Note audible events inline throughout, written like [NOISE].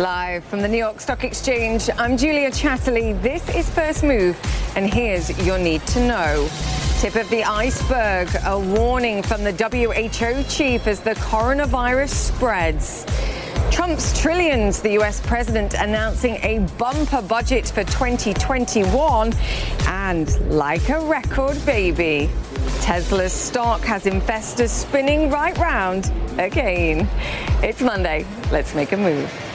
Live from the New York Stock Exchange, I'm Julia Chatterley. This is First Move, and here's your need to know. Tip of the iceberg, a warning from the WHO chief as the coronavirus spreads. Trump's trillions, the US president announcing a bumper budget for 2021. And like a record baby, Tesla's stock has investors spinning right round again. It's Monday. Let's make a move.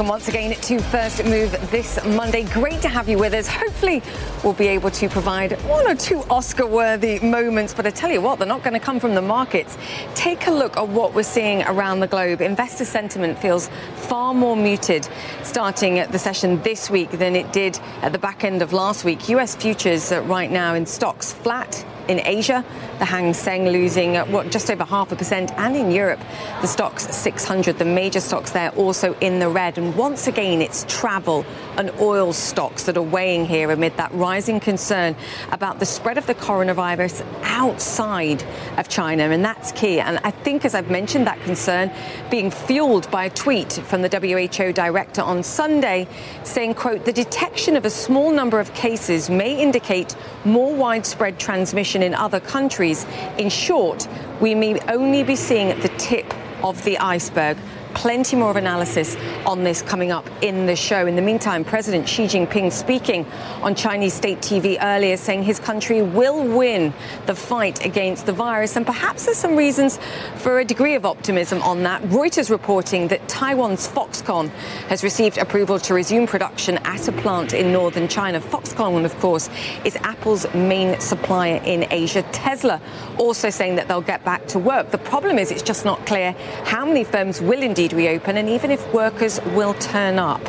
Welcome once again to First Move this Monday. Great to have you with us. Hopefully, we'll be able to provide one or two Oscar worthy moments. But I tell you what, they're not going to come from the markets. Take a look at what we're seeing around the globe. Investor sentiment feels far more muted starting at the session this week than it did at the back end of last week. US futures right now in stocks flat in Asia, the Hang Seng losing what just over half a percent, and in Europe, the Stoxx 600, the major stocks there also in the red. And once again, it's travel and oil stocks that are weighing here amid that rising concern about the spread of the coronavirus outside of China, and that's key. And I think, as I've mentioned, that concern being fueled by a tweet from the WHO director on Sunday, saying, "quote The detection of a small number of cases may indicate more widespread transmission in other countries. In short, we may only be seeing the tip of the iceberg. Plenty more of analysis on this coming up in the show. In the meantime, President Xi Jinping speaking on Chinese state TV earlier, saying his country will win the fight against the virus. And perhaps there's some reasons for a degree of optimism on that. Reuters reporting that Taiwan's Foxconn has received approval to resume production at a plant in northern China. Foxconn, of course, is Apple's main supplier in Asia. Tesla also saying that they'll get back to work. The problem is it's just not clear how many firms will indeed reopen and even if workers will turn up.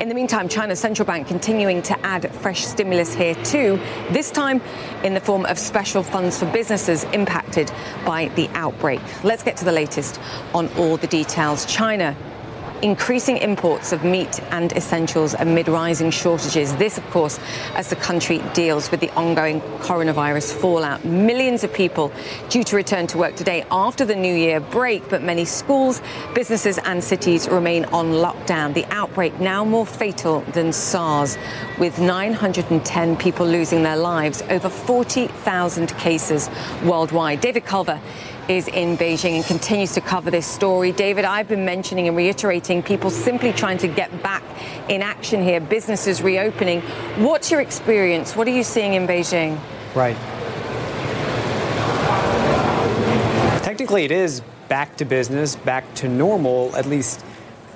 In the meantime, China's central bank continuing to add fresh stimulus here too, this time in the form of special funds for businesses impacted by the outbreak. Let's get to the latest on all the details. China increasing imports of meat and essentials amid rising shortages. This, of course, as the country deals with the ongoing coronavirus fallout. Millions of people due to return to work today after the New Year break, but many schools, businesses, and cities remain on lockdown. The outbreak now more fatal than SARS, with 910 people losing their lives, over 40,000 cases worldwide. David Culver is in Beijing and continues to cover this story. David, I've been mentioning and reiterating people simply trying to get back in action here, businesses reopening. What's your experience? What are you seeing in Beijing? Right. Technically, it is back to business, back to normal, at least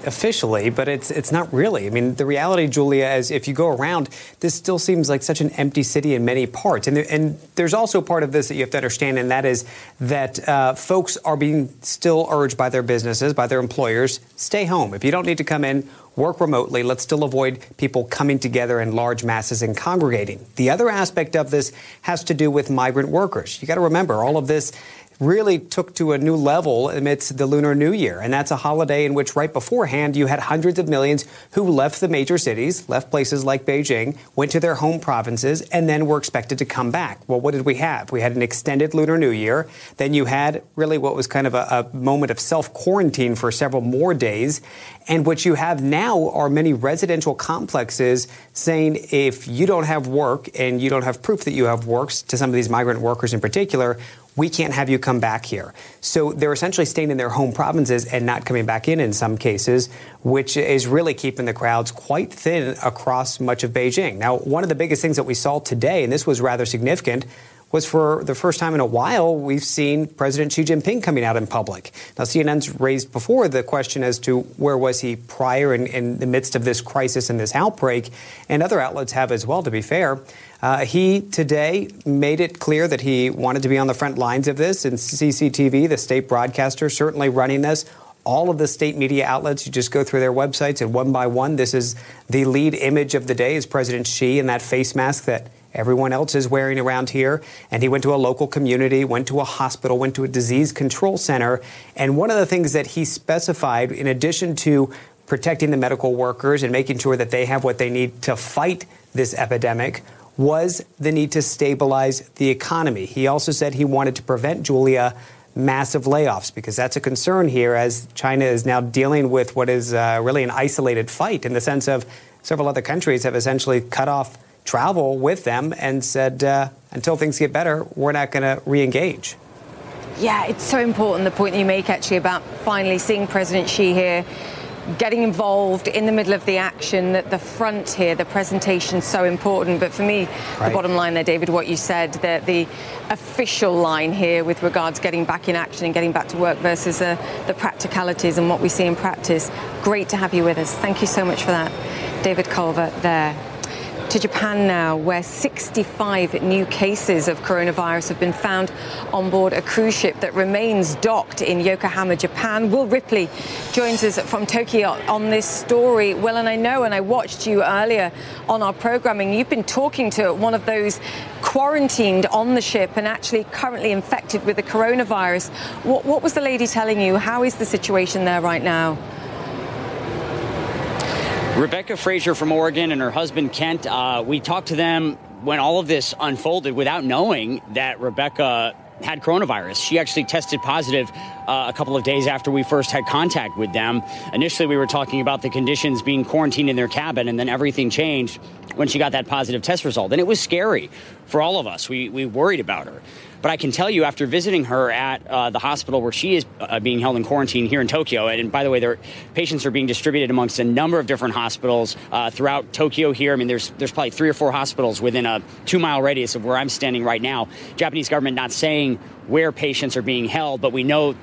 officially, but it's it's not really. I mean, the reality, Julia, is if you go around, this still seems like such an empty city in many parts. And there, and there's also part of this that you have to understand, and that is that uh, folks are being still urged by their businesses, by their employers, stay home. If you don't need to come in, work remotely. Let's still avoid people coming together in large masses and congregating. The other aspect of this has to do with migrant workers. You got to remember, all of this really took to a new level amidst the Lunar New Year. And that's a holiday in which, right beforehand, you had hundreds of millions who left the major cities, left places like Beijing, went to their home provinces, and then were expected to come back. Well, what did we have? We had an extended Lunar New Year. Then you had really what was kind of a, a moment of self quarantine for several more days. And what you have now are many residential complexes saying if you don't have work and you don't have proof that you have works to some of these migrant workers in particular, we can't have you come back here. So they're essentially staying in their home provinces and not coming back in in some cases, which is really keeping the crowds quite thin across much of Beijing. Now, one of the biggest things that we saw today, and this was rather significant, was for the first time in a while, we've seen President Xi Jinping coming out in public. Now, CNN's raised before the question as to where was he prior in, in the midst of this crisis and this outbreak, and other outlets have as well, to be fair. Uh, he today made it clear that he wanted to be on the front lines of this, and CCTV, the state broadcaster, certainly running this all of the state media outlets. You just go through their websites, and one by one, this is the lead image of the day is President Xi in that face mask that everyone else is wearing around here. And he went to a local community, went to a hospital, went to a disease control center. And one of the things that he specified, in addition to protecting the medical workers and making sure that they have what they need to fight this epidemic was the need to stabilize the economy. He also said he wanted to prevent Julia massive layoffs because that's a concern here as China is now dealing with what is uh, really an isolated fight in the sense of several other countries have essentially cut off travel with them and said uh, until things get better, we're not going to re engage. Yeah, it's so important the point you make actually about finally seeing President Xi here getting involved in the middle of the action, that the front here, the presentation, so important. But for me, right. the bottom line there, David, what you said, that the official line here with regards getting back in action and getting back to work versus uh, the practicalities and what we see in practice. Great to have you with us. Thank you so much for that, David Culver there to Japan now, where 65 new cases of coronavirus have been found on board a cruise ship that remains docked in Yokohama, Japan. Will Ripley joins us from Tokyo on this story. Will, and I know, and I watched you earlier on our programming, you've been talking to one of those quarantined on the ship and actually currently infected with the coronavirus. What, what was the lady telling you? How is the situation there right now? Rebecca Frazier from Oregon and her husband Kent, uh, we talked to them when all of this unfolded without knowing that Rebecca had coronavirus. She actually tested positive uh, a couple of days after we first had contact with them. Initially, we were talking about the conditions being quarantined in their cabin, and then everything changed when she got that positive test result. And it was scary for all of us. We, we worried about her. But I can tell you, after visiting her at uh, the hospital where she is uh, being held in quarantine here in Tokyo, and, by the way, their patients are being distributed amongst a number of different hospitals uh, throughout Tokyo. Here, I mean, there's there's probably three or four hospitals within a two mile radius of where I'm standing right now. Japanese government not saying where patients are being held, but we know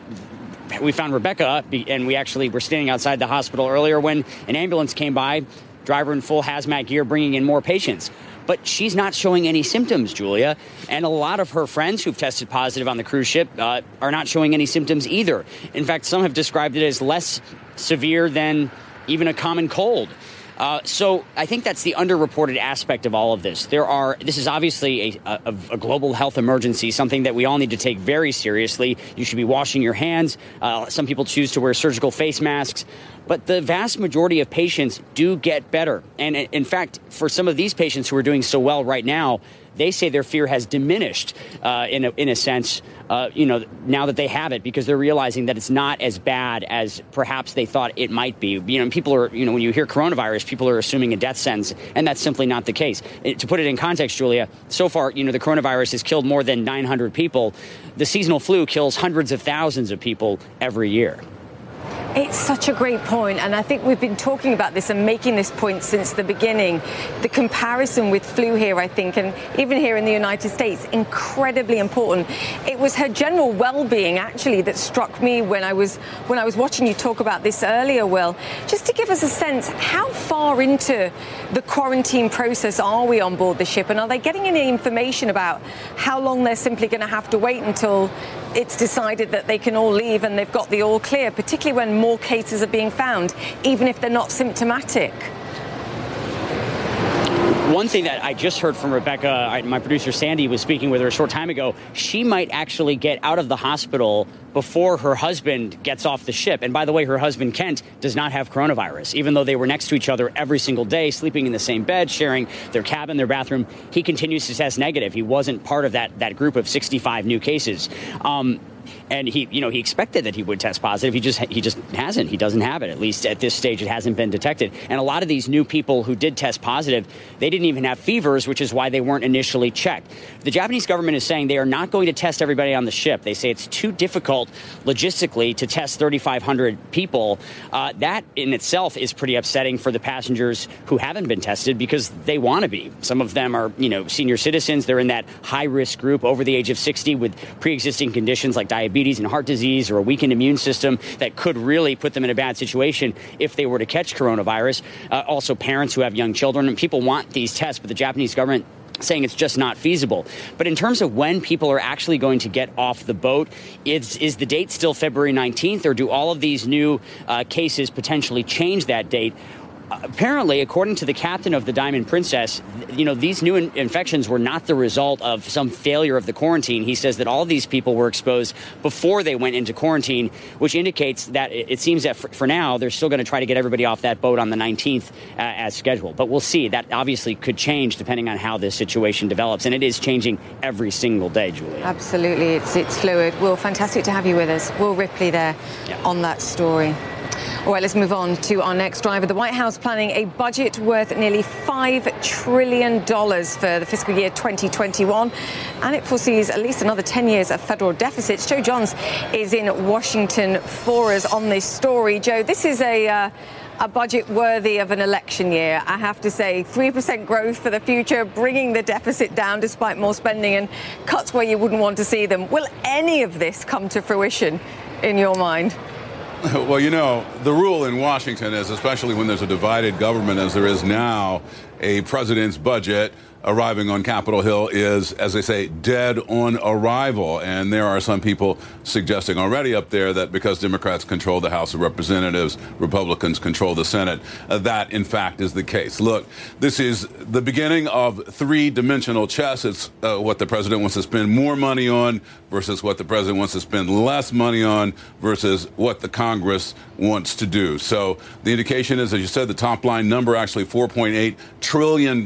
we found Rebecca, and we actually were standing outside the hospital earlier when an ambulance came by, driver in full hazmat gear, bringing in more patients but she's not showing any symptoms, Julia. And a lot of her friends who've tested positive on the cruise ship uh, are not showing any symptoms either. In fact, some have described it as less severe than even a common cold. Uh, so I think that's the underreported aspect of all of this. There are this is obviously a, a, a, global health emergency, something that we all need to take very seriously. You should be washing your hands. Uh, some people choose to wear surgical face masks. But the vast majority of patients do get better. And in fact, for some of these patients who are doing so well right now, they say their fear has diminished uh, in, a, in a sense, uh, you know, now that they have it because they're realizing that it's not as bad as perhaps they thought it might be. You know, people are, you know, when you hear coronavirus, people are assuming a death sentence, and that's simply not the case. It, to put it in context, Julia, so far, you know, the coronavirus has killed more than 900 people. The seasonal flu kills hundreds of thousands of people every year. It's such a great point, and I think we've been talking about this and making this point since the beginning. The comparison with flu here, I think, and even here in the United States, incredibly important. It was her general well-being actually that struck me when I was when I was watching you talk about this earlier, Will. Just to give us a sense, how far into the quarantine process are we on board the ship, and are they getting any information about how long they're simply going to have to wait until it's decided that they can all leave and they've got the all clear, particularly when more cases are being found, even if they're not symptomatic. One thing that I just heard from Rebecca, my producer Sandy was speaking with her a short time ago, she might actually get out of the hospital before her husband gets off the ship. And by the way, her husband Kent does not have coronavirus, even though they were next to each other every single day, sleeping in the same bed, sharing their cabin, their bathroom. He continues to test negative. He wasn't part of that that group of 65 new cases. Um, and he, you know, he expected that he would test positive. He just he just hasn't. He doesn't have it. At least at this stage, it hasn't been detected. And a lot of these new people who did test positive, they didn't even have fevers, which is why they weren't initially checked. The Japanese government is saying they are not going to test everybody on the ship. They say it's too difficult logistically to test 3,500 people. Uh, that in itself is pretty upsetting for the passengers who haven't been tested because they want to be. Some of them are, you know, senior citizens. They're in that high risk group over the age of 60 with pre existing conditions like diabetes and heart disease or a weakened immune system that could really put them in a bad situation if they were to catch coronavirus. Uh, also, parents who have young children and people want these tests, but the Japanese government saying it's just not feasible. But in terms of when people are actually going to get off the boat, is, is the date still February 19th, or do all of these new uh, cases potentially change that date? Apparently, according to the captain of the Diamond Princess, you know, these new in- infections were not the result of some failure of the quarantine. He says that all these people were exposed before they went into quarantine, which indicates that it, seems that for, for, now they're still going to try to get everybody off that boat on the 19th uh, as scheduled. But we'll see. That obviously could change depending on how this situation develops, and it is changing every single day, Julie. Absolutely, it's it's fluid. Will, fantastic to have you with us. Will Ripley there yeah. on that story. All right, let's move on to our next driver. The White House planning a budget worth nearly $5 trillion for the fiscal year 2021, and it foresees at least another 10 years of federal deficits. Joe Johns is in Washington for us on this story. Joe, this is a. Uh, a budget worthy of an election year. I have to say, 3% growth for the future, bringing the deficit down despite more spending and cuts where you wouldn't want to see them. Will any of this come to fruition in your mind? [LAUGHS] Well, you know, the rule in Washington is, especially when there's a divided government as there is now, a president's budget arriving on Capitol Hill is, as they say, dead on arrival. And there are some people suggesting already up there that because Democrats control the House of Representatives, Republicans control the Senate. Uh, that, in fact, is the case. Look, this is the beginning of three dimensional chess. It's uh, what the president wants to spend more money on versus what the president wants to spend less money on versus what the Congress wants to do. So the indication is, as you said, the top line number actually $4.8 trillion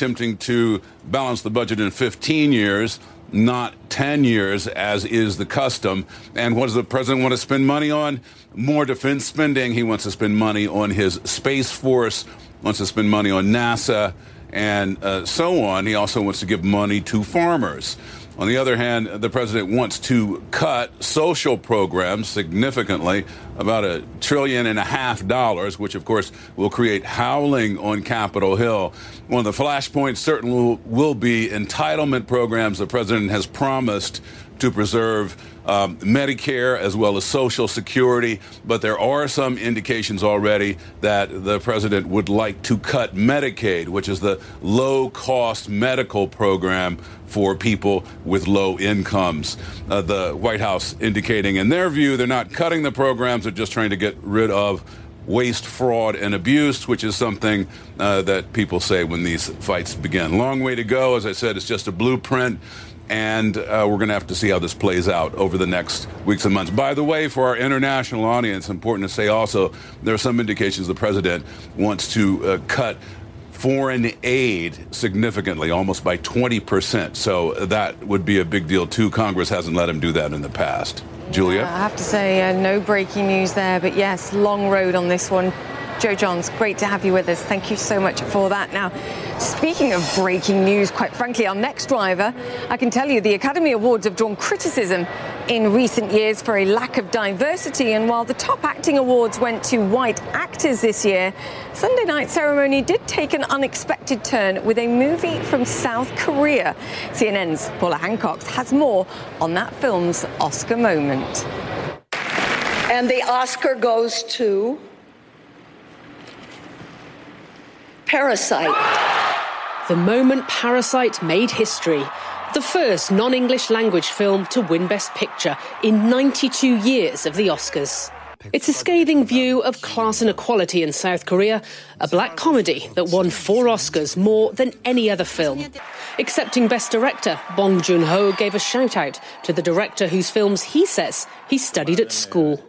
attempting to balance the budget in 15 years, not 10 years, as is the custom. And what does the president want to spend money on? More defense spending. He wants to spend money on his Space Force, wants to spend money on NASA, and uh, so on. He also wants to give money to farmers. On the other hand, the president wants to cut social programs significantly, about a trillion and a half dollars, which of course will create howling on Capitol Hill. One of the flashpoints certainly will, be entitlement programs the president has promised to preserve um, Medicare as well as Social Security, but there are some indications already that the president would like to cut Medicaid, which is the low cost medical program for people with low incomes. Uh, the White House indicating, in their view, they're not cutting the programs, they're just trying to get rid of waste, fraud, and abuse, which is something uh, that people say when these fights begin. Long way to go. As I said, it's just a blueprint and uh, we're going to have to see how this plays out over the next weeks and months. By the way, for our international audience, important to say also, there are some indications the president wants to uh, cut foreign aid significantly, almost by 20%. So that would be a big deal, too. Congress hasn't let him do that in the past. Julia? Yeah, I have to say, uh, no breaking news there, but yes, long road on this one. Joe Johns, great to have you with us. Thank you so much for that. Now, speaking of breaking news, quite frankly, our next driver, I can tell you the Academy Awards have drawn criticism in recent years for a lack of diversity. And while the top acting awards went to white actors this year, Sunday night ceremony did take an unexpected turn with a movie from South Korea. CNN's Paula Hancocks has more on that film's Oscar moment. And the Oscar goes to Parasite. The moment Parasite made history. The first non English language film to win Best Picture in 92 years of the Oscars. It's a scathing view of class inequality in South Korea, a black comedy that won four Oscars more than any other film. Accepting Best Director, Bong Joon Ho gave a shout out to the director whose films he says he studied at school.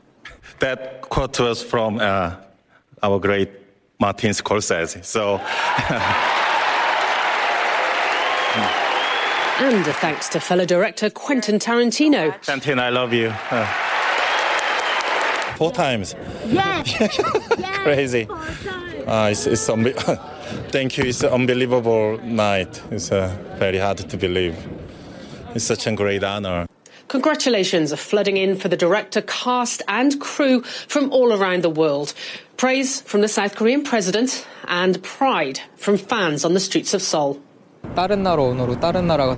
That quote was from uh, our great Martin Scorsese. So. [LAUGHS] and a thanks to fellow director Quentin Tarantino. Quentin, I love you. Uh. Four times. Yes. [LAUGHS] Crazy. Uh, it's, it's [LAUGHS] Thank you. It's an unbelievable night. It's uh, very hard to believe. It's such a great honor. Congratulations are flooding in for the director, cast, and crew from all around the world. Praise from the South Korean president and pride from fans on the streets of Seoul.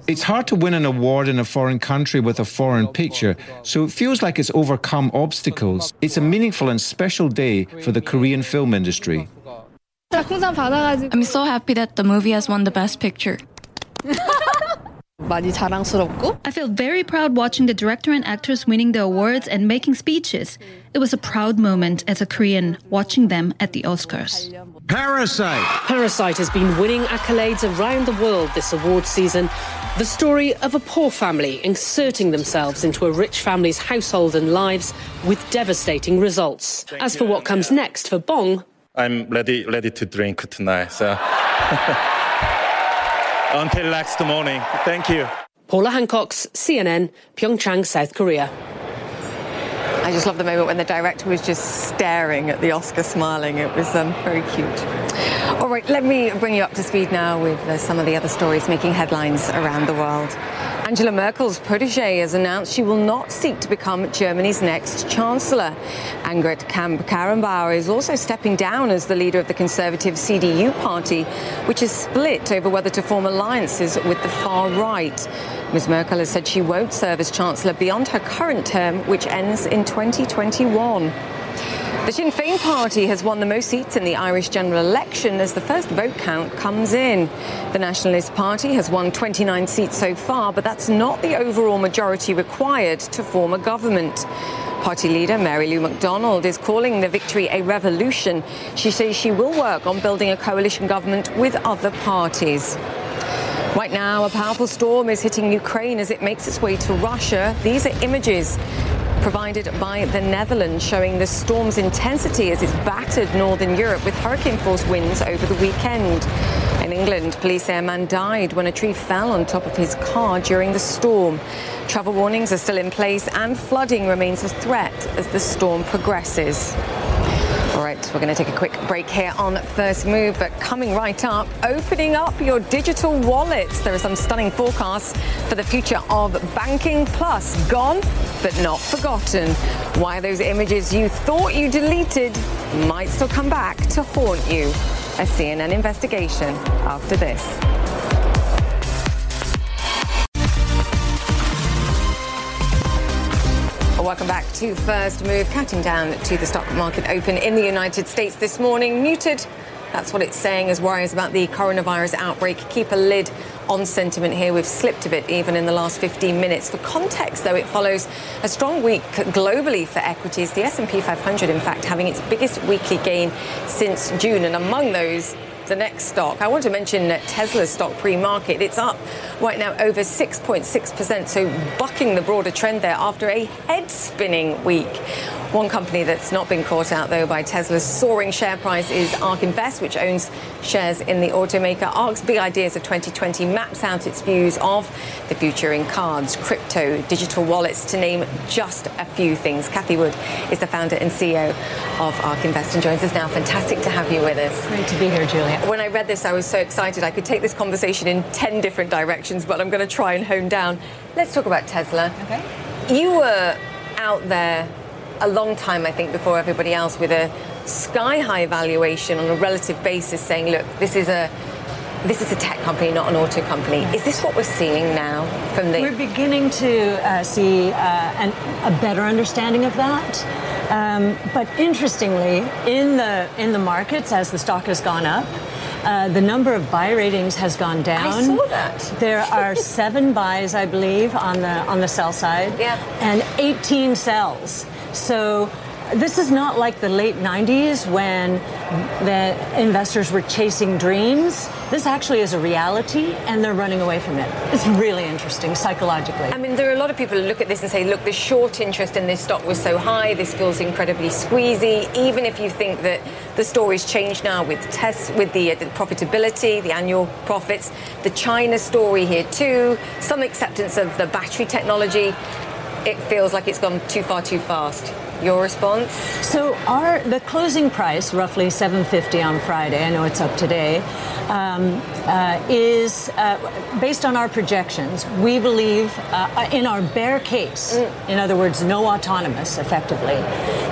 It's hard to win an award in a foreign country with a foreign picture, so it feels like it's overcome obstacles. It's a meaningful and special day for the Korean film industry. I'm so happy that the movie has won the best picture. [LAUGHS] 많이 자랑스럽고 I feel very proud watching the director and actors winning the awards and making speeches. It was a proud moment as a Korean watching them at the Oscars. Parasite. Parasite has been winning accolades around the world this award season. The story of a poor family inserting themselves into a rich family's household and lives with devastating results. As for what comes next for Bong, I'm ready ready to drink tonight. So [LAUGHS] until next morning. Thank you. Paula Hancocks CNN, Pyeongchang, South Korea. I just love the moment when the director was just staring at the Oscar, smiling. It was um, very cute. All right, let me bring you up to speed now with uh, some of the other stories making headlines around the world. Angela Merkel's protege has announced she will not seek to become Germany's next chancellor. Annegret Kramp-Karrenbauer is also stepping down as the leader of the conservative CDU party, which is split over whether to form alliances with the far right. Ms. Merkel has said she won't serve as chancellor beyond her current term, which ends in 2021. The Sinn Féin party has won the most seats in the Irish general election as the first vote count comes in. The Nationalist Party has won 29 seats so far, but that's not the overall majority required to form a government. Party leader Mary Lou McDonald is calling the victory a revolution. She says she will work on building a coalition government with other parties. Right now, a powerful storm is hitting Ukraine as it makes its way to Russia. These are images provided by the Netherlands showing the storm's intensity as it's battered northern Europe with hurricane force winds over the weekend. In England, police say a man died when a tree fell on top of his car during the storm. Travel warnings are still in place and flooding remains a threat as the storm progresses. All right, we're going to take a quick break here on First Move, but coming right up, opening up your digital wallets. There are some stunning forecasts for the future of banking plus gone but not forgotten. Why those images you thought you deleted might still come back to haunt you. A CNN investigation after this. Welcome back to First Move. Counting down to the stock market open in the United States this morning. Muted. That's what it's saying as worries about the coronavirus outbreak keep a lid on sentiment here. We've slipped a bit even in the last 15 minutes. For context, though, it follows a strong week globally for equities. The S&P 500, in fact, having its biggest weekly gain since June, and among those the next stock. I want to mention Tesla's stock pre-market. It's up right now over 6.6%, so bucking the broader trend there after a head-spinning week. One company that's not been caught out, though, by Tesla's soaring share price is ARK Invest, which owns shares in the automaker. ARK's big ideas of 2020 maps out its views of the future in cards, crypto, digital wallets, to name just a few things. Cathie Wood is the founder and CEO of ARK Invest and joins us now. Fantastic to have you with us. Great to be here, Julia. When I read this, I was so excited. I could take this conversation in 10 different directions, but I'm going to try and hone down. Let's talk about Tesla. Okay. You were out there a long time, I think, before everybody else with a sky high valuation on a relative basis, saying, look, this is a this is a tech company, not an auto company. Yes. Is this what we're seeing now from the? We're beginning to uh, see uh, an, a better understanding of that. Um, but interestingly, in the in the markets, as the stock has gone up, uh, the number of buy ratings has gone down. I saw that. There are seven buys, I believe, on the on the sell side, yeah. and 18 sells. So this is not like the late 90s when the investors were chasing dreams. This actually is a reality and they're running away from it. It's really interesting psychologically. I mean, there are a lot of people who look at this and say, look, the short interest in this stock was so high, this feels incredibly squeezy. Even if you think that the story's changed now with tests, with the, uh, the profitability, the annual profits, the China story here too, some acceptance of the battery technology it feels like it's gone too far too fast. Your response? So our the closing price, roughly 750 on Friday. I know it's up today. Um, uh, is uh, based on our projections. We believe, uh, in our bear case, mm. in other words, no autonomous, effectively,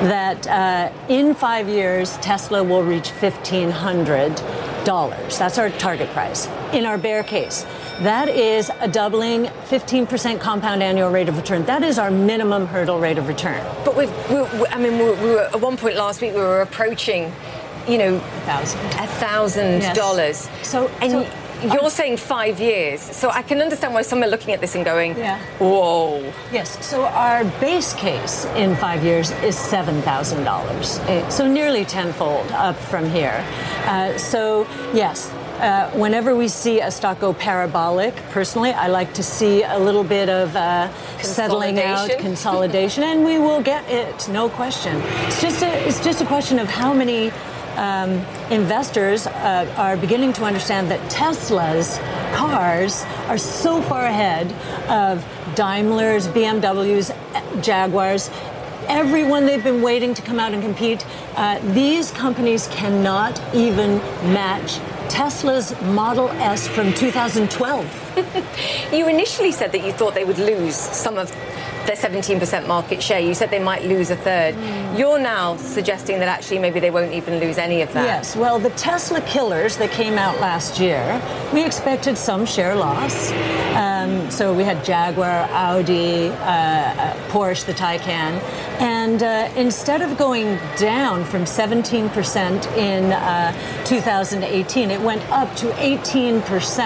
that uh, in five years Tesla will reach 1,500 dollars. That's our target price in our bear case. That is a doubling, 15% compound annual rate of return. That is our minimum hurdle rate of return. But we've, we, I mean, we were, at one point last week we were approaching, you know, a thousand, a thousand dollars. So, and. So, you're saying five years. So I can understand why some are looking at this and going, Yeah. whoa. Yes, so our base case in five years is $7,000. So nearly tenfold up from here. Uh, so, yes. Uh, whenever we see a stock go parabolic, personally, I like to see a little bit of uh, settling out, Consolidation. consolidation, and we will get it, no question. It's just a, it's just a question of how many um, investors uh, are beginning to understand that Tesla's cars are so far ahead of Daimler's, BMW's, Jaguars. Everyone they've been waiting to come out and compete. Uh, these companies cannot even match Tesla's Model S from 2012. [LAUGHS] You initially said that you thought they would lose some of their 17% market share. You said they might lose a third. You're now suggesting that actually maybe they won't even lose any of that. Yes, well, the Tesla killers that came out last year, we expected some share loss. Um, so we had Jaguar, Audi, uh, uh, Porsche, the Taycan. And uh, instead of going down from 17% in uh, 2018, it went up to 18%.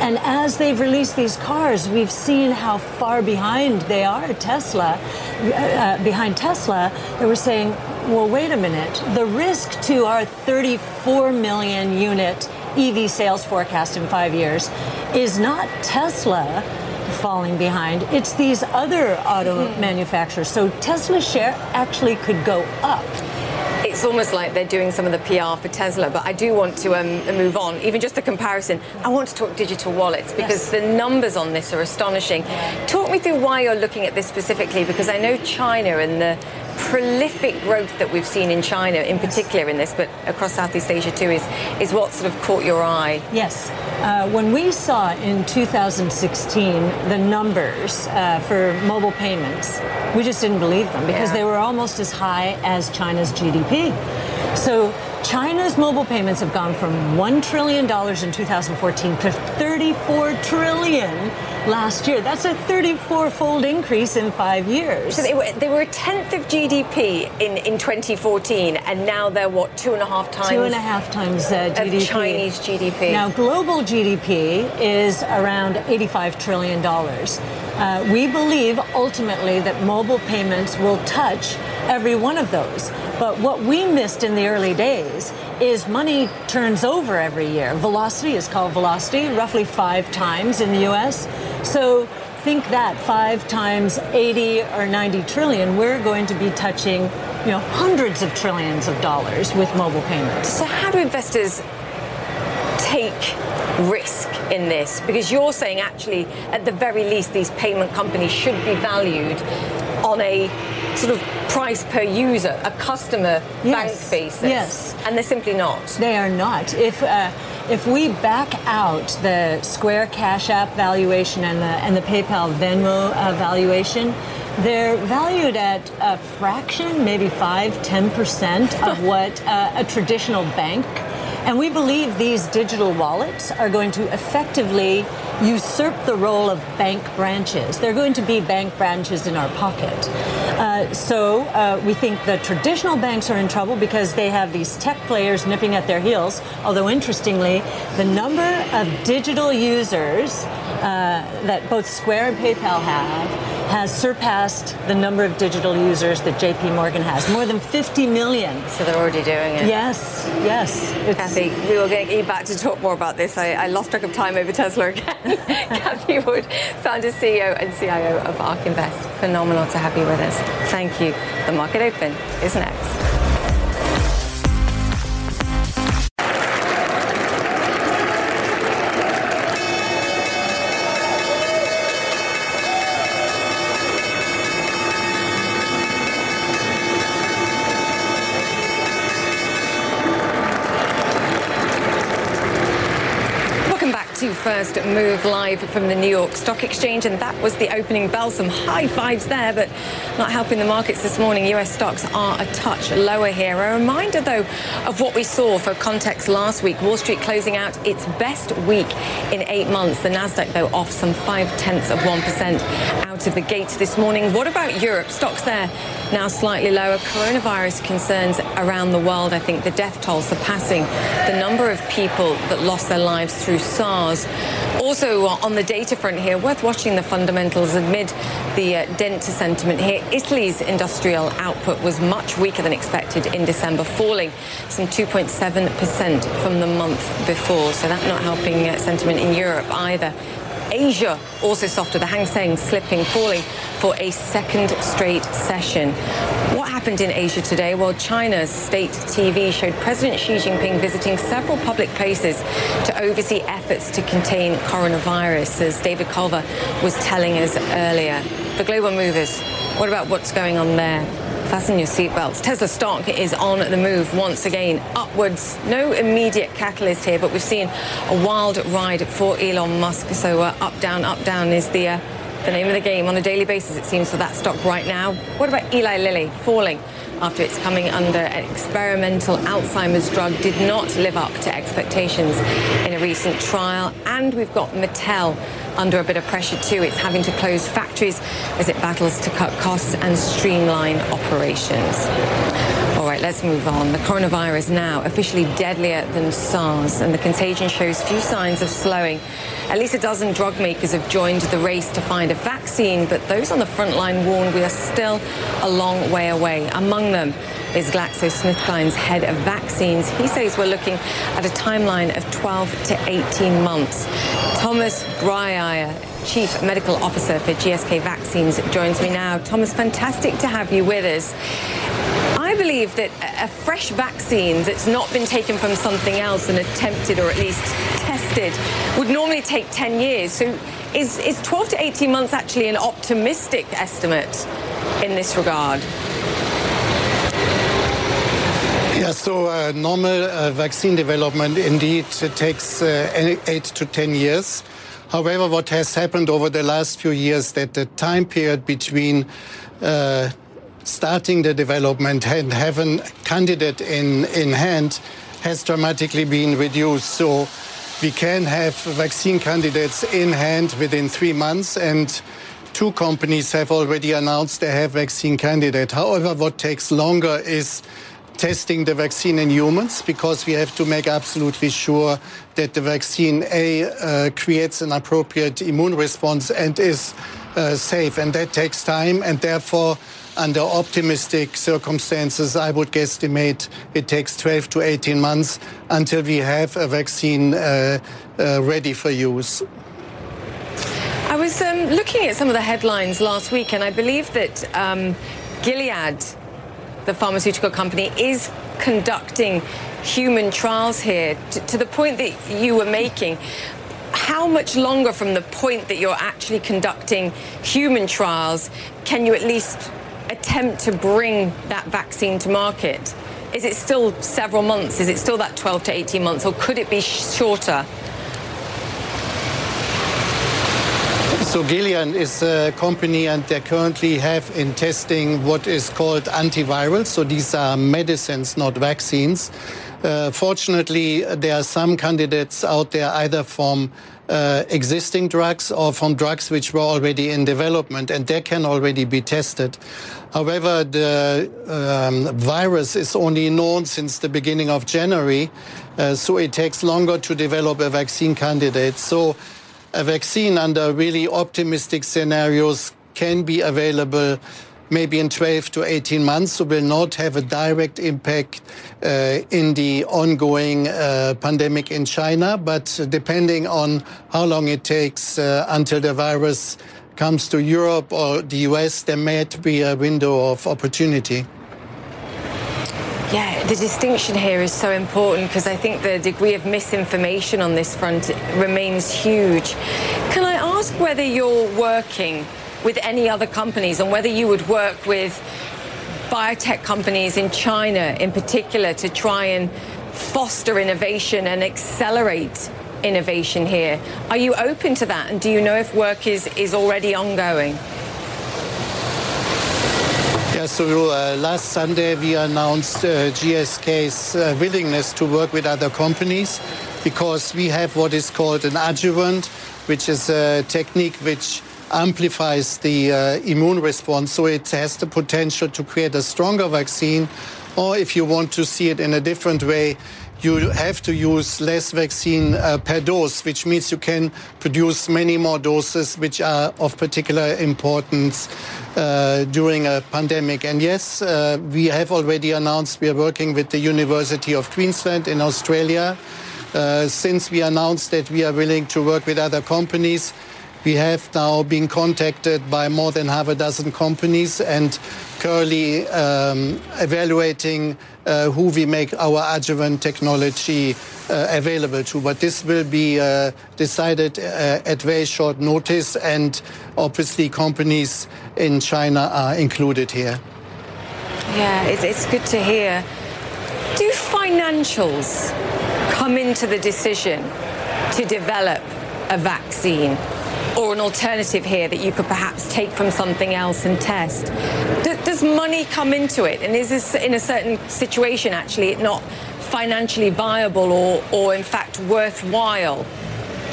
And as they've released these cars, we've seen how far behind they are, Tesla, uh, uh, behind Tesla. They were saying, well, wait a minute. The risk to our 34 million unit EV sales forecast in five years is not Tesla falling behind, it's these other auto manufacturers. So Tesla's share actually could go up. It's almost like they're doing some of the PR for Tesla, but I do want to um, move on. Even just the comparison, I want to talk digital wallets because the numbers on this are astonishing. Talk me through why you're looking at this specifically, because I know China and the prolific growth that we've seen in China, in particular in this, but across Southeast Asia too, is is what sort of caught your eye. Yes. Uh, when we saw in 2016 the numbers uh, for mobile payments, we just didn't believe them because Yeah. they were almost as high as China's GDP. So China's mobile payments have gone from $1 trillion in 2014 to 34 trillion last year. That's a 34-fold increase in five years. So they were, they were a tenth of GDP in, in 2014, and now they're what two and a half times Two and a half times uh, of GDP. Chinese GDP. Now, global GDP is around $85 trillion. Uh, we believe ultimately that mobile payments will touch every one of those. But what we missed in the early days is money turns over every year. Velocity is called velocity, roughly five times in the US. So think that five times 80 or 90 trillion, we're going to be touching you know, hundreds of trillions of dollars with mobile payments. So how do investors take risk in this? Because you're saying actually, at the very least, these payment companies should be valued on a sort of price per user, a customer Yes. bank basis. Yes. And they're simply not. They are not. If uh, if we back out the Square Cash App valuation and the and the PayPal Venmo uh, valuation, they're valued at a fraction, maybe five, ten percent of [LAUGHS] what uh, a traditional bank. And we believe these digital wallets are going to effectively usurp the role of bank branches. They're going to be bank branches in our pocket. Uh, so uh, we think the traditional banks are in trouble because they have these tech players nipping at their heels. Although interestingly, the number of digital users uh, that both Square and PayPal have has surpassed the number of digital users that JP Morgan has. More than 50 million. So they're already doing it. Yes, yes. It's- Cathie, we will get you back to talk more about this. I, I lost track of time over Tesla again. [LAUGHS] Cathie Wood, founder, CEO, and CIO of ARK Invest. Phenomenal to have you with us. Thank you. The market open is next. First Move live from the New York Stock Exchange, and that was the opening bell. Some high fives there, but not helping the markets this morning. US stocks are a touch lower here. A reminder, though, of what we saw for context last week. Wall Street closing out its best week in eight months. The Nasdaq, though, off some five tenths of one percent of the gates this morning. What about Europe? Stocks there now slightly lower. Coronavirus concerns around the world. I think the death toll surpassing the number of people that lost their lives through SARS. Also uh, on the data front here, worth watching the fundamentals amid the uh, dent to sentiment here. Italy's industrial output was much weaker than expected in December, falling some 2.7% from the month before. So that's not helping uh, sentiment in Europe either. Asia also softer. The Hang Seng slipping, falling for a second straight session. What happened in Asia today? Well, China's state TV showed President Xi Jinping visiting several public places to oversee efforts to contain coronavirus, as David Culver was telling us earlier. The global movers, what about what's going on there? Fasten your seatbelts. Tesla stock is on the move once again, upwards. No immediate catalyst here, but we've seen a wild ride for Elon Musk. So uh, up, down, up, down is the uh, the name of the game on a daily basis, it seems, for that stock right now. What about Eli Lilly falling? After it's coming under an experimental Alzheimer's drug did not live up to expectations in a recent trial. And we've got Mattel under a bit of pressure too. It's having to close factories as it battles to cut costs and streamline operations. Right, let's move on. The coronavirus now officially deadlier than SARS, and the contagion shows few signs of slowing. At least a dozen drug makers have joined the race to find a vaccine, but those on the front line warn we are still a long way away. Among them is GlaxoSmithKline's head of vaccines. He says we're looking at a timeline of 12 to 18 months. Thomas Breuer, Chief Medical Officer for GSK Vaccines, joins me now. Thomas, fantastic to have you with us. I believe that a fresh vaccine that's not been taken from something else and attempted or at least tested would normally take 10 years. So is, is 12 to 18 months actually an optimistic estimate in this regard? Yeah, so uh, normal uh, vaccine development indeed takes uh, eight to 10 years. However, what has happened over the last few years that the time period between uh, starting the development and having candidate in, in hand has dramatically been reduced. So we can have vaccine candidates in hand within three months and two companies have already announced they have vaccine candidate. However, what takes longer is testing the vaccine in humans because we have to make absolutely sure that the vaccine A uh, creates an appropriate immune response and is uh, safe. And that takes time, and therefore, under optimistic circumstances, I would guesstimate it takes 12 to 18 months until we have a vaccine uh, uh ready for use. I was um, looking at some of the headlines last week, and I believe that um, Gilead the pharmaceutical company is conducting human trials here to, to the point that you were making how much longer from the point that you're actually conducting human trials can you at least attempt to bring that vaccine to market? Is it still several months? Is it still that 12 to 18 months, or could it be shorter? So Gilead is a company and they currently have in testing what is called antivirals. So these are medicines, not vaccines. Uh, fortunately, there are some candidates out there either from uh, existing drugs or from drugs which were already in development and they can already be tested. However, the um, virus is only known since the beginning of January, uh, so it takes longer to develop a vaccine candidate. So a vaccine under really optimistic scenarios can be available maybe in 12 to 18 months, so will not have a direct impact uh, in the ongoing uh, pandemic in China. But depending on how long it takes uh, until the virus comes to Europe or the US, there might be a window of opportunity. Yeah, the distinction here is so important because I think the degree of misinformation on this front remains huge. Can I ask whether you're working with any other companies and whether you would work with biotech companies in China in particular to try and foster innovation and accelerate innovation here? Are you open to that? And do you know if work is, is already ongoing? Yes, so uh, last Sunday we announced uh, GSK's uh, willingness to work with other companies because we have what is called an adjuvant, which is a technique which amplifies the uh, immune response. So it has the potential to create a stronger vaccine. Or if you want to see it in a different way, you have to use less vaccine uh, per dose, which means you can produce many more doses, which are of particular importance uh, during a pandemic. And yes, uh, we have already announced we are working with the University of Queensland in Australia. Uh, since we announced that we are willing to work with other companies, we have now been contacted by more than half a dozen companies and currently um, evaluating uh, who we make our adjuvant technology uh, available to. But this will be uh, decided uh, at very short notice, and obviously, companies in China are included here. Yeah, it's, it's good to hear. Do financials come into the decision to develop a vaccine? Or an alternative here that you could perhaps take from something else and test. does money come into it? And is this in a certain situation actually not financially viable or, or in fact worthwhile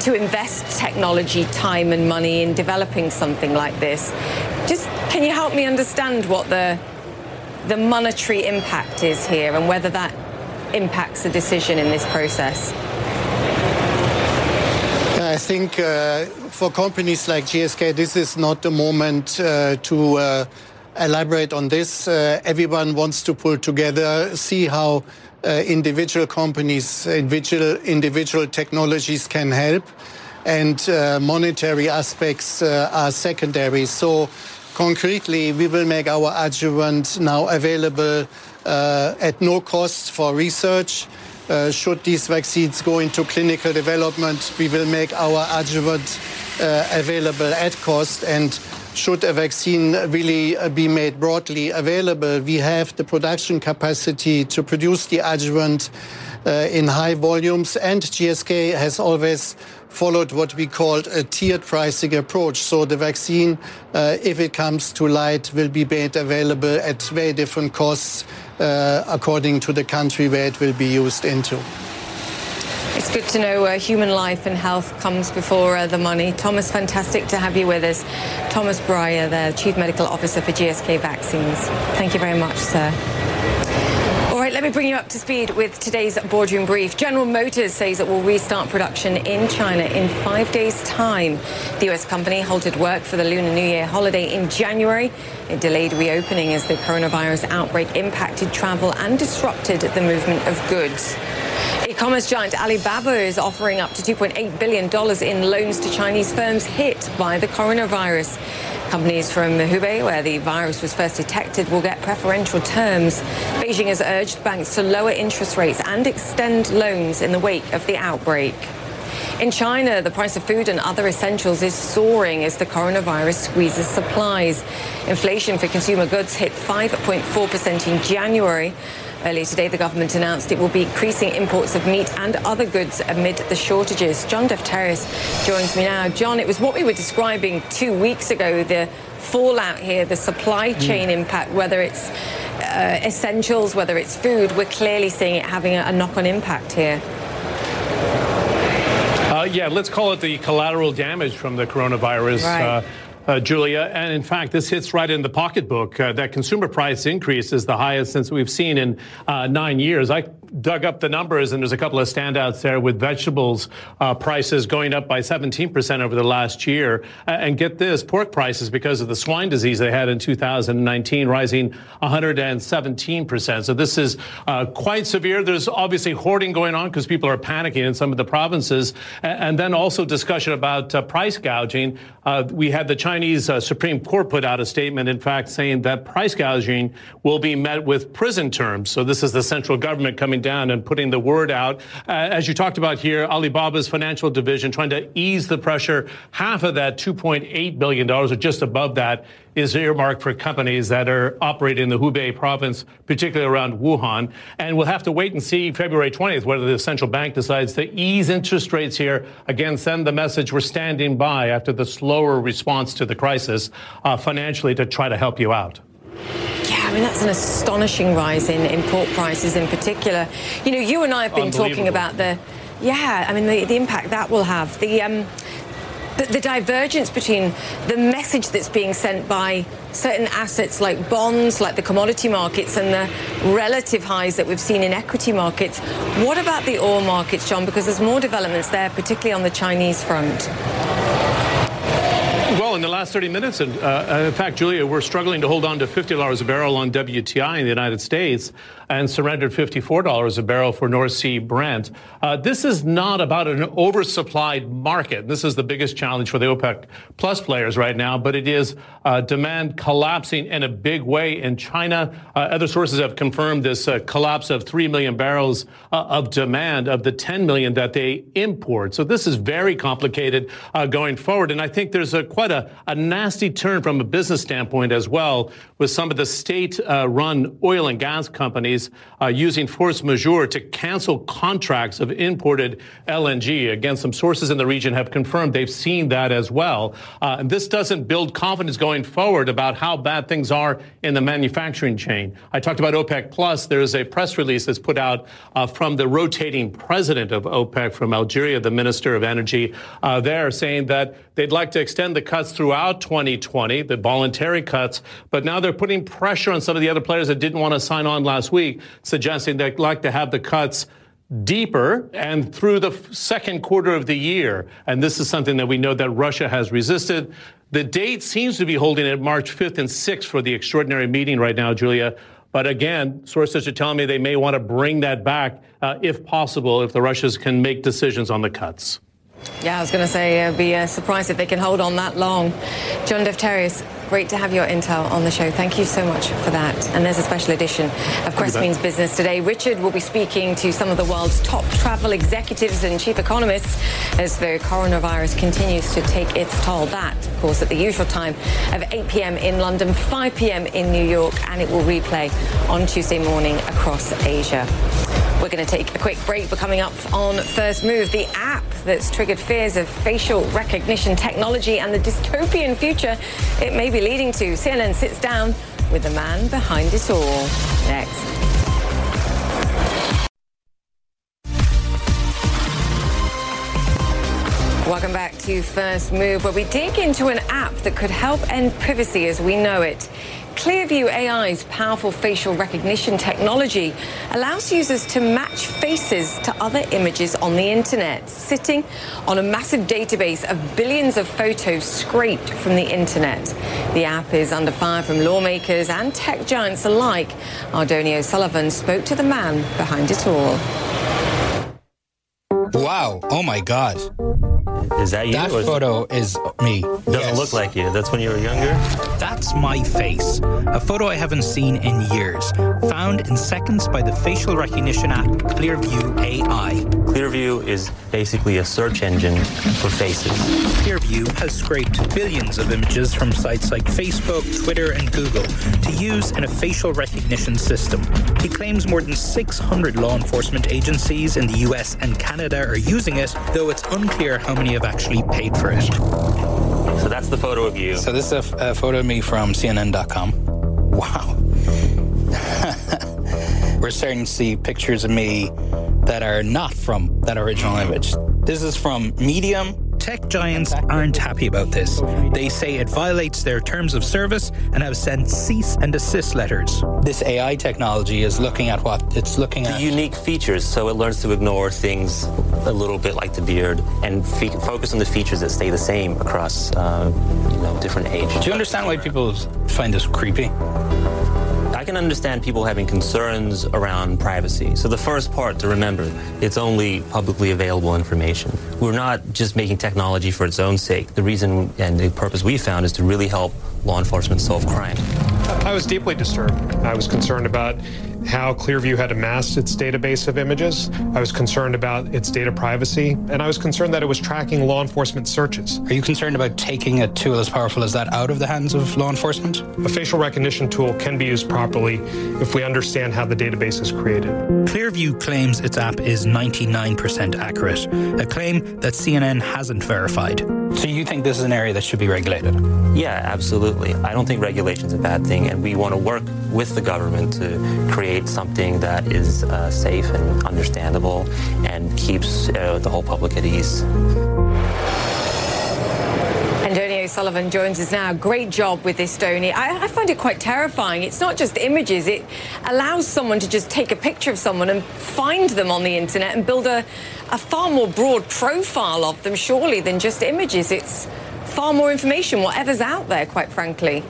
to invest technology, time and money in developing something like this? Just can you help me understand what the the monetary impact is here and whether that impacts the decision in this process? I think uh, for companies like GSK, this is not the moment uh, to uh, elaborate on this. Uh, everyone wants to pull together, see how uh, individual companies, individual, individual technologies can help, and uh, monetary aspects are secondary. So, concretely, we will make our adjuvant now available at no cost for research. Uh, should these vaccines go into clinical development, we will make our adjuvant uh, available at cost. And should a vaccine really uh, be made broadly available, we have the production capacity to produce the adjuvant uh, in high volumes. And GSK has always followed what we called a tiered pricing approach. So the vaccine, uh, if it comes to light, will be made available at very different costs uh, according to the country where it will be used into. It's good to know uh, human life and health comes before uh, the money. Thomas, fantastic to have you with us. Thomas Breuer, the Chief Medical Officer for GSK Vaccines. Thank you very much, sir. All right, let me bring you up to speed with today's boardroom brief. General Motors says it will restart production in China in five days' time. The US company halted work for the Lunar New Year holiday in January. It delayed reopening as the coronavirus outbreak impacted travel and disrupted the movement of goods. E-commerce giant Alibaba is offering up to $2.8 billion in loans to Chinese firms hit by the coronavirus. Companies from Hubei, where the virus was first detected, will get preferential terms. Beijing has urged banks to lower interest rates and extend loans in the wake of the outbreak. In China, the price of food and other essentials is soaring as the coronavirus squeezes supplies. Inflation for consumer goods hit 5.4% in January. Earlier today, the government announced it will be increasing imports of meat and other goods amid the shortages. John Defterios joins me now. John, it was what we were describing two weeks ago, the fallout here, the supply hmm. chain mm. impact, whether it's uh, essentials, whether it's food, we're clearly seeing it having a, a knock-on impact here. Yeah, let's call it the collateral damage from the coronavirus. Right. Uh, uh, Julia. And in fact, this hits right in the pocketbook. Uh, that consumer price increase is the highest since we've seen in uh, nine years. I dug up the numbers, and there's a couple of standouts there with vegetables uh, prices going up by 17% over the last year. and get this, pork prices, because of the swine disease they had in 2019, rising 117%. So this is uh, quite severe. There's obviously hoarding going on because people are panicking in some of the provinces. And then also discussion about uh, price gouging. Uh, we had the Chinese uh, Supreme Court put out a statement, in fact, saying that price gouging will be met with prison terms. So this is the central government coming down and putting the word out. Uh, as you talked about here, Alibaba's financial division trying to ease the pressure. Half of that $2.8 billion, or just above that, is earmarked for companies that are operating in the Hubei province, particularly around Wuhan. And we'll have to wait and see February 20th whether the central bank decides to ease interest rates here. Again, send the message we're standing by after the slower response to the crisis uh, financially to try to help you out. Yeah, I mean, that's an astonishing rise in, in pork prices in particular. You know, you and I have been talking about the, yeah, I mean, the, the impact that will have. The, um, the, the divergence between the message that's being sent by certain assets like bonds, like the commodity markets, and the relative highs that we've seen in equity markets. What about the oil markets, John? Because there's more developments there, particularly on the Chinese front. In the last 30 minutes, and uh, in fact, Julia, we're struggling to hold on to $50 a barrel on WTI in the United States and surrendered $54 a barrel for North Sea Brent. Uh, this is not about an oversupplied market. This is the biggest challenge for the OPEC plus players right now, but it is uh, demand collapsing in a big way in China. Uh, other sources have confirmed this uh, collapse of 3 million barrels uh, of demand of the 10 million that they import. So this is very complicated uh, going forward. And I think there's a, quite a, a, nasty turn from a business standpoint as well with some of the state run oil and gas companies companies uh, using force majeure to cancel contracts of imported LNG. Again, some sources in the region have confirmed they've seen that as well. Uh, and this doesn't build confidence going forward about how bad things are in the manufacturing chain. I talked about OPEC Plus. There's a press release that's put out uh, from the rotating president of OPEC from Algeria, the Minister of Energy, uh, there saying that they'd like to extend the cuts throughout 2020, the voluntary cuts, but now they're putting pressure on some of the other players that didn't want to sign on last week suggesting they'd like to have the cuts deeper and through the second quarter of the year. And this is something that we know that Russia has resisted. The date seems to be holding at March 5th and 6th for the extraordinary meeting right now, Julia. But again, sources are telling me they may want to bring that back uh, if possible, if the Russians can make decisions on the cuts. Yeah, I was going to say, I'd be uh, surprised if they can hold on that long. John Defterios, great to have your intel on the show. Thank you so much for that. And there's a special edition of Quest Means Business today. Richard will be speaking to some of the world's top travel executives and chief economists as the coronavirus continues to take its toll. That, of course, at the usual time of 8 p.m. in London, 5 p.m. in New York, and it will replay on Tuesday morning across Asia. We're going to take a quick break. We're coming up on First Move, the app that's triggered fears of facial recognition technology and the dystopian future it may be leading to. CNN sits down with the man behind it all. Next. Welcome back to First Move, where we dig into an app that could help end privacy as we know it. Clearview AI's powerful facial recognition technology allows users to match faces to other images on the internet, sitting on a massive database of billions of photos scraped from the internet. The app is under fire from lawmakers and tech giants alike. Our Donie O'Sullivan spoke to the man behind it all. Wow. Oh my God. Is that you? That photo is me. Doesn't yes. look like you. That's when you were younger? That's my face. A photo I haven't seen in years. Found in seconds by the facial recognition app Clearview AI. Clearview is basically a search engine for faces. Clearview has scraped billions of images from sites like Facebook, Twitter, and Google to use in a facial recognition system. He claims more than 600 law enforcement agencies in the US and Canada are using it, though it's unclear how many have actually paid for it. So that's the photo of you. So this is a, a photo of me from CNN.com. Wow. [LAUGHS] We're starting to see pictures of me that are not from that original image. This is from Medium, Tech giants aren't happy about this. They say it violates their terms of service and have sent cease and desist letters. This AI technology is looking at what? It's looking at. the unique features. So it learns to ignore things a little bit like the beard and fe- focus on the features that stay the same across, uh, you know, different ages. Do you understand why people find this creepy? Can understand people having concerns around privacy. So the first part to remember, it's only publicly available information. We're not just making technology for its own sake. The reason and the purpose we found is to really help law enforcement solve crime. I was deeply disturbed. I was concerned about how Clearview had amassed its database of images. I was concerned about its data privacy, and I was concerned that it was tracking law enforcement searches. Are you concerned about taking a tool as powerful as that out of the hands of law enforcement? A facial recognition tool can be used properly if we understand how the database is created. Clearview claims its app is 99% accurate, a claim that CNN hasn't verified. So you think this is an area that should be regulated? Yeah, absolutely. I don't think regulation is a bad thing, and we want to work with the government to create something that is uh, safe and understandable and keeps uh, the whole public at ease. And Donie O'Sullivan joins us now. Great job with this, Donie. I, I, find it quite terrifying. It's not just images, it allows someone to just take a picture of someone and find them on the internet and build a, a far more broad profile of them, surely, than just images. It's far more information, whatever's out there, quite frankly.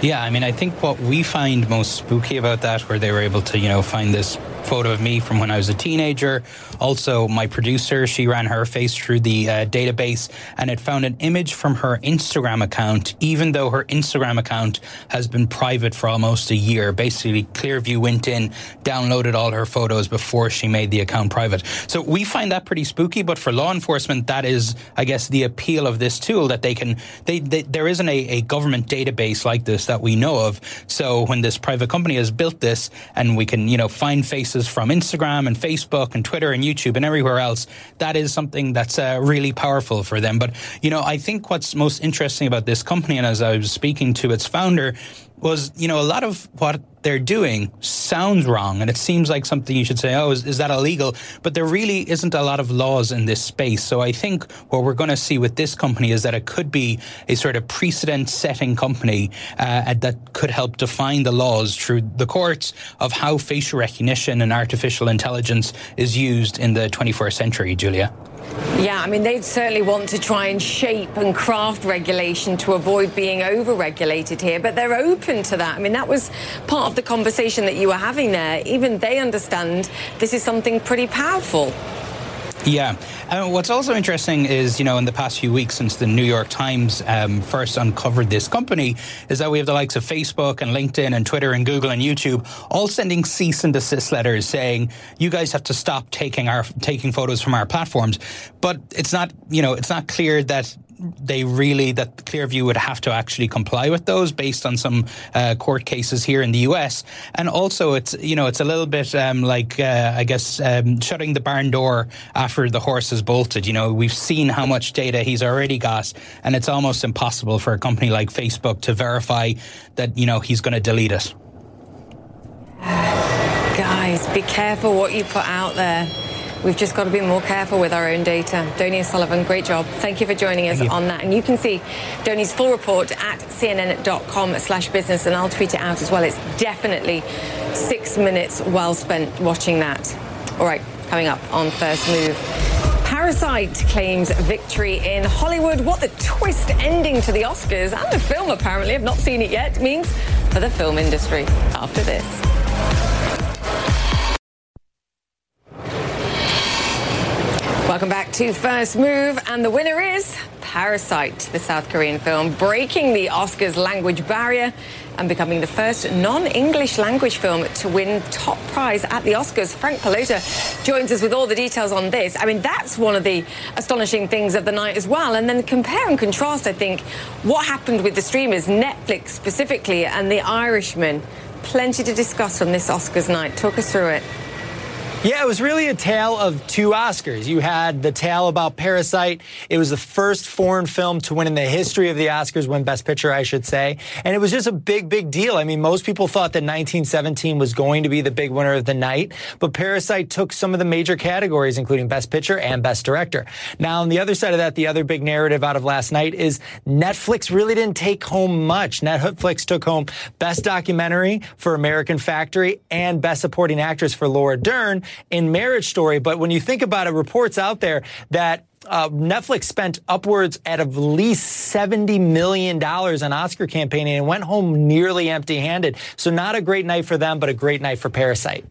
Yeah, I mean, I think what we find most spooky about that, where they were able to, you know, find this photo of me from when I was a teenager. Also, my producer, she ran her face through the uh, database and it found an image from her Instagram account, even though her Instagram account has been private for almost a year. Basically, Clearview went in, downloaded all her photos before she made the account private. So we find that pretty spooky, but for law enforcement, that is, I guess, the appeal of this tool that they can, they, they there isn't a, a government database like this that we know of. So when this private company has built this and we can, you know, find from Instagram and Facebook and Twitter and YouTube and everywhere else, that is something that's uh, really powerful for them. But, you know, I think what's most interesting about this company, and as I was speaking to its founder, was, you know, a lot of what they're doing sounds wrong. And it seems like something you should say, oh, is, is that illegal? But there really isn't a lot of laws in this space. So I think what we're going to see with this company is that it could be a sort of precedent setting company uh, that could help define the laws through the courts of how facial recognition and artificial intelligence is used in the 21st century, Julia. Yeah, I mean, they'd certainly want to try and shape and craft regulation to avoid being over regulated here, but they're open to that. I mean, that was part of the conversation that you were having there. Even they understand this is something pretty powerful. Yeah. Uh, what's also interesting is, you know, in the past few weeks since the New York Times um, first uncovered this company, is that we have the likes of Facebook and LinkedIn and Twitter and Google and YouTube all sending cease and desist letters saying, you guys have to stop taking our taking photos from our platforms. But it's not, you know, it's not clear that they really that Clearview would have to actually comply with those based on some uh, court cases here in the US. And also, it's you know it's a little bit um, like uh, I guess um, shutting the barn door after the horse has bolted. You know, we've seen how much data he's already got, and it's almost impossible for a company like Facebook to verify that you know he's going to delete it. Guys, be careful what you put out there. We've just got to be more careful with our own data. Donie Sullivan, great job. Thank you for joining us on that. And you can see Donie's full report at cnn.com slash business, and I'll tweet it out as well. It's definitely six minutes well spent watching that. All right, coming up on First Move. Parasite claims victory in Hollywood. What the twist ending to the Oscars and the film, apparently, I've not seen it yet, means for the film industry after this. Welcome back to First Move, and the winner is Parasite, the South Korean film, breaking the Oscars language barrier and becoming the first non-English language film to win top prize at the Oscars. Frank Pallotta joins us with all the details on this. I mean, that's one of the astonishing things of the night as well. And then compare and contrast, I think, what happened with the streamers, Netflix specifically, and The Irishman. Plenty to discuss on this Oscars night. Talk us through it. Yeah, it was really a tale of two Oscars. You had the tale about Parasite. It was the first foreign film to win in the history of the Oscars, win Best Picture, I should say. And it was just a big, big deal. I mean, most people thought that 1917 was going to be the big winner of the night, but Parasite took some of the major categories, including Best Picture and Best Director. Now, on the other side of that, the other big narrative out of last night is Netflix really didn't take home much. Netflix took home Best Documentary for American Factory and Best Supporting Actress for Laura Dern in Marriage Story. But when you think about it, reports out there that uh, Netflix spent upwards at at least $70 million on Oscar campaigning and went home nearly empty handed. So, not a great night for them, but a great night for Parasite.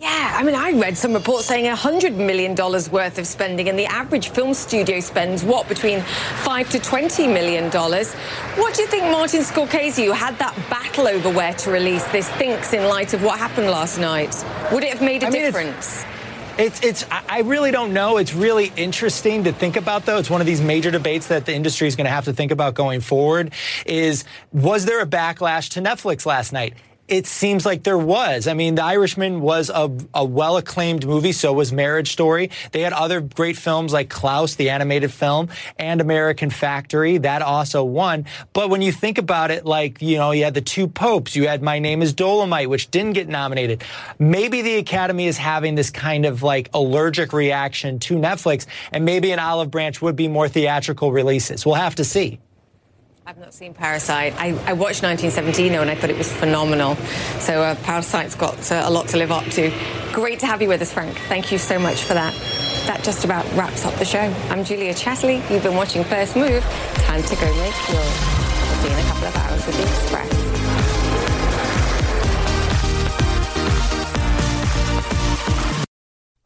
Yeah, I mean, I read some reports saying $100 million worth of spending, and the average film studio spends, what, between 5 to $20 million? What do you think Martin Scorsese, who had that battle over where to release this, thinks in light of what happened last night? Would it have made a I mean, difference? It's, it's, I really don't know. It's really interesting to think about, though. It's one of these major debates that the industry is going to have to think about going forward is, was there a backlash to Netflix last night? It seems like there was. I mean, The Irishman was a, a well acclaimed movie, so was Marriage Story. They had other great films like Klaus, the animated film, and American Factory. That also won. But when you think about it, like, you know, you had The Two Popes, you had My Name is Dolemite, which didn't get nominated. Maybe the Academy is having this kind of like allergic reaction to Netflix, and maybe an olive branch would be more theatrical releases. We'll have to see. I've not seen Parasite. I, I watched 1917 though, and I thought it was phenomenal. So uh, Parasite's got uh, a lot to live up to. Great to have you with us, Frank. Thank you so much for that. That just about wraps up the show. I'm Julia Chatterley. You've been watching First Move. Time to go make yours. We'll see you in a couple of hours with the Express.